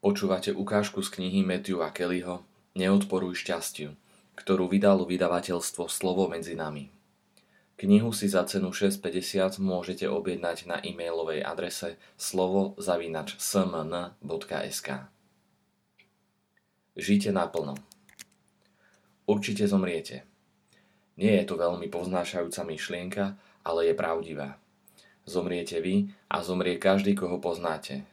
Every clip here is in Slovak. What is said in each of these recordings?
Počúvate ukážku z knihy Matthewa Kellyho Neodporuj šťastiu, ktorú vydalo vydavateľstvo Slovo medzi nami. Knihu si za cenu 6,50 môžete objednať na e-mailovej adrese slovo.smn.sk Žite naplno. Určite zomriete. Nie je to veľmi poznášajúca myšlienka, ale je pravdivá. Zomriete vy a zomrie každý, koho poznáte.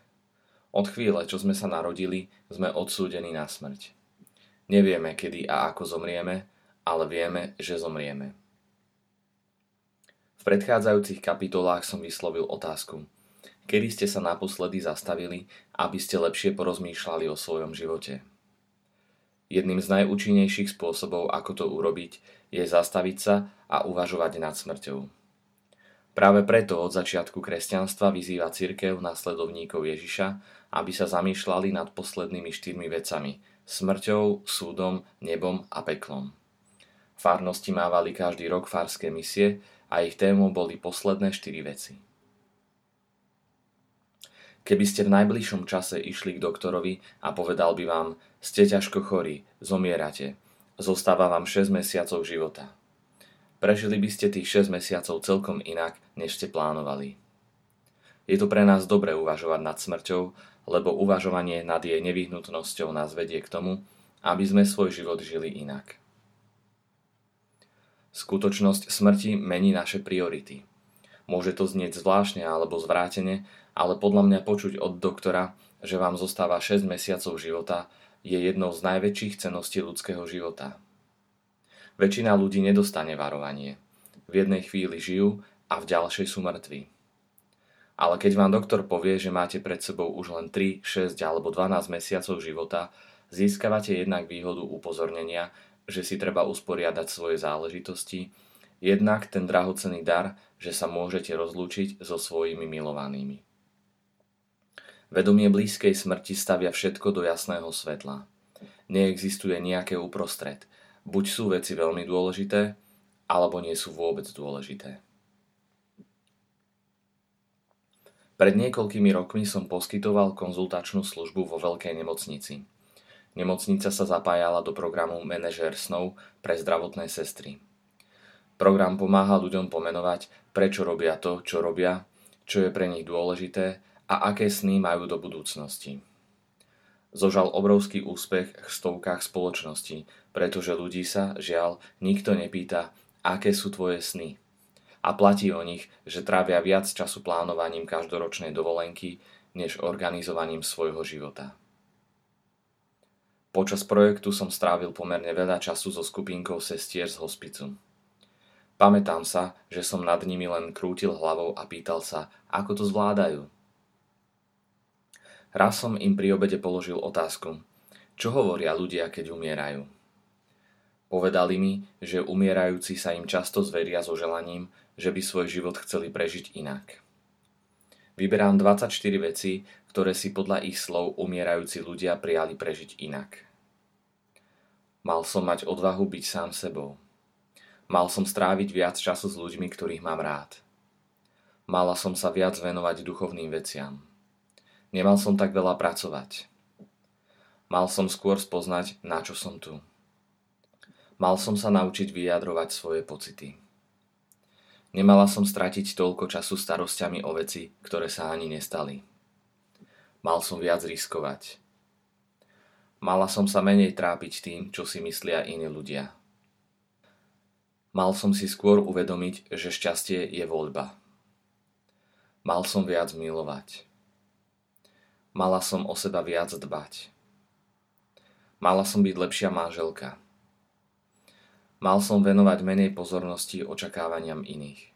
Od chvíle, čo sme sa narodili, sme odsúdení na smrť. Nevieme, kedy a ako zomrieme, ale vieme, že zomrieme. V predchádzajúcich kapitolách som vyslovil otázku. Kedy ste sa naposledy zastavili, aby ste lepšie porozmýšľali o svojom živote? Jedným z najúčinnejších spôsobov, ako to urobiť, je zastaviť sa a uvažovať nad smrťou. Práve preto od začiatku kresťanstva vyzýva cirkev následovníkov Ježiša, aby sa zamýšľali nad poslednými štyrmi vecami smrťou, súdom, nebom a peklom. Farnosti mávali každý rok farské misie a ich témou boli posledné štyri veci. Keby ste v najbližšom čase išli k doktorovi a povedal by vám, ste ťažko chorí, zomierate, zostáva vám 6 mesiacov života. Prežili by ste tých 6 mesiacov celkom inak, než ste plánovali. Je to pre nás dobre uvažovať nad smrťou, lebo uvažovanie nad jej nevyhnutnosťou nás vedie k tomu, aby sme svoj život žili inak. Skutočnosť smrti mení naše priority. Môže to znieť zvláštne alebo zvrátene, ale podľa mňa počuť od doktora, že vám zostáva 6 mesiacov života, je jednou z najväčších ceností ľudského života. Väčšina ľudí nedostane varovanie. V jednej chvíli žijú a v ďalšej sú mŕtvi. Ale keď vám doktor povie, že máte pred sebou už len 3, 6 alebo 12 mesiacov života, získavate jednak výhodu upozornenia, že si treba usporiadať svoje záležitosti, jednak ten drahocený dar, že sa môžete rozlúčiť so svojimi milovanými. Vedomie blízkej smrti stavia všetko do jasného svetla. Neexistuje nejaké uprostred – Buď sú veci veľmi dôležité, alebo nie sú vôbec dôležité. Pred niekoľkými rokmi som poskytoval konzultačnú službu vo veľkej nemocnici. Nemocnica sa zapájala do programu Manažer snov pre zdravotné sestry. Program pomáha ľuďom pomenovať, prečo robia to, čo robia, čo je pre nich dôležité a aké sny majú do budúcnosti zožal obrovský úspech v stovkách spoločností, pretože ľudí sa, žiaľ, nikto nepýta, aké sú tvoje sny. A platí o nich, že trávia viac času plánovaním každoročnej dovolenky, než organizovaním svojho života. Počas projektu som strávil pomerne veľa času so skupinkou sestier z hospicu. Pamätám sa, že som nad nimi len krútil hlavou a pýtal sa, ako to zvládajú. Raz som im pri obede položil otázku, čo hovoria ľudia, keď umierajú. Povedali mi, že umierajúci sa im často zveria so želaním, že by svoj život chceli prežiť inak. Vyberám 24 veci, ktoré si podľa ich slov umierajúci ľudia prijali prežiť inak. Mal som mať odvahu byť sám sebou. Mal som stráviť viac času s ľuďmi, ktorých mám rád. Mala som sa viac venovať duchovným veciam. Nemal som tak veľa pracovať. Mal som skôr spoznať, na čo som tu. Mal som sa naučiť vyjadrovať svoje pocity. Nemala som stratiť toľko času starosťami o veci, ktoré sa ani nestali. Mal som viac riskovať. Mala som sa menej trápiť tým, čo si myslia iní ľudia. Mal som si skôr uvedomiť, že šťastie je voľba. Mal som viac milovať. Mala som o seba viac dbať. Mala som byť lepšia manželka. Mal som venovať menej pozornosti očakávaniam iných.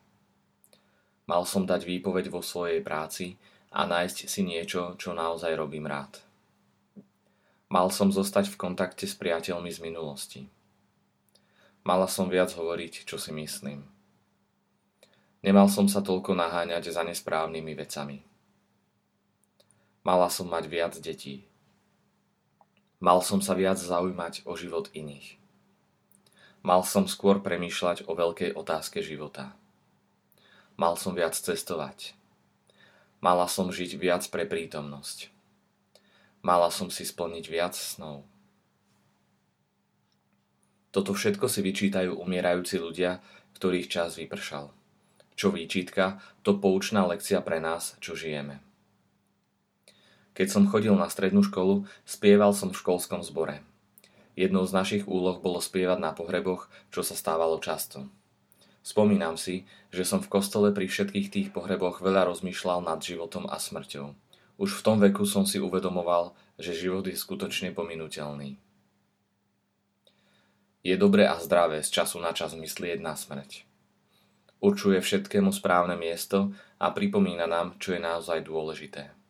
Mal som dať výpoveď vo svojej práci a nájsť si niečo, čo naozaj robím rád. Mal som zostať v kontakte s priateľmi z minulosti. Mala som viac hovoriť, čo si myslím. Nemal som sa toľko naháňať za nesprávnymi vecami. Mala som mať viac detí. Mal som sa viac zaujímať o život iných. Mal som skôr premýšľať o veľkej otázke života. Mal som viac cestovať. Mala som žiť viac pre prítomnosť. Mala som si splniť viac snov. Toto všetko si vyčítajú umierajúci ľudia, ktorých čas vypršal. Čo výčitka, to poučná lekcia pre nás, čo žijeme. Keď som chodil na strednú školu, spieval som v školskom zbore. Jednou z našich úloh bolo spievať na pohreboch, čo sa stávalo často. Spomínam si, že som v kostole pri všetkých tých pohreboch veľa rozmýšľal nad životom a smrťou. Už v tom veku som si uvedomoval, že život je skutočne pominuteľný. Je dobré a zdravé z času na čas myslieť na smrť. Určuje všetkému správne miesto a pripomína nám, čo je naozaj dôležité.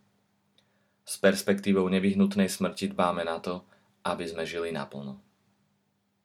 S perspektívou nevyhnutnej smrti dbáme na to, aby sme žili naplno.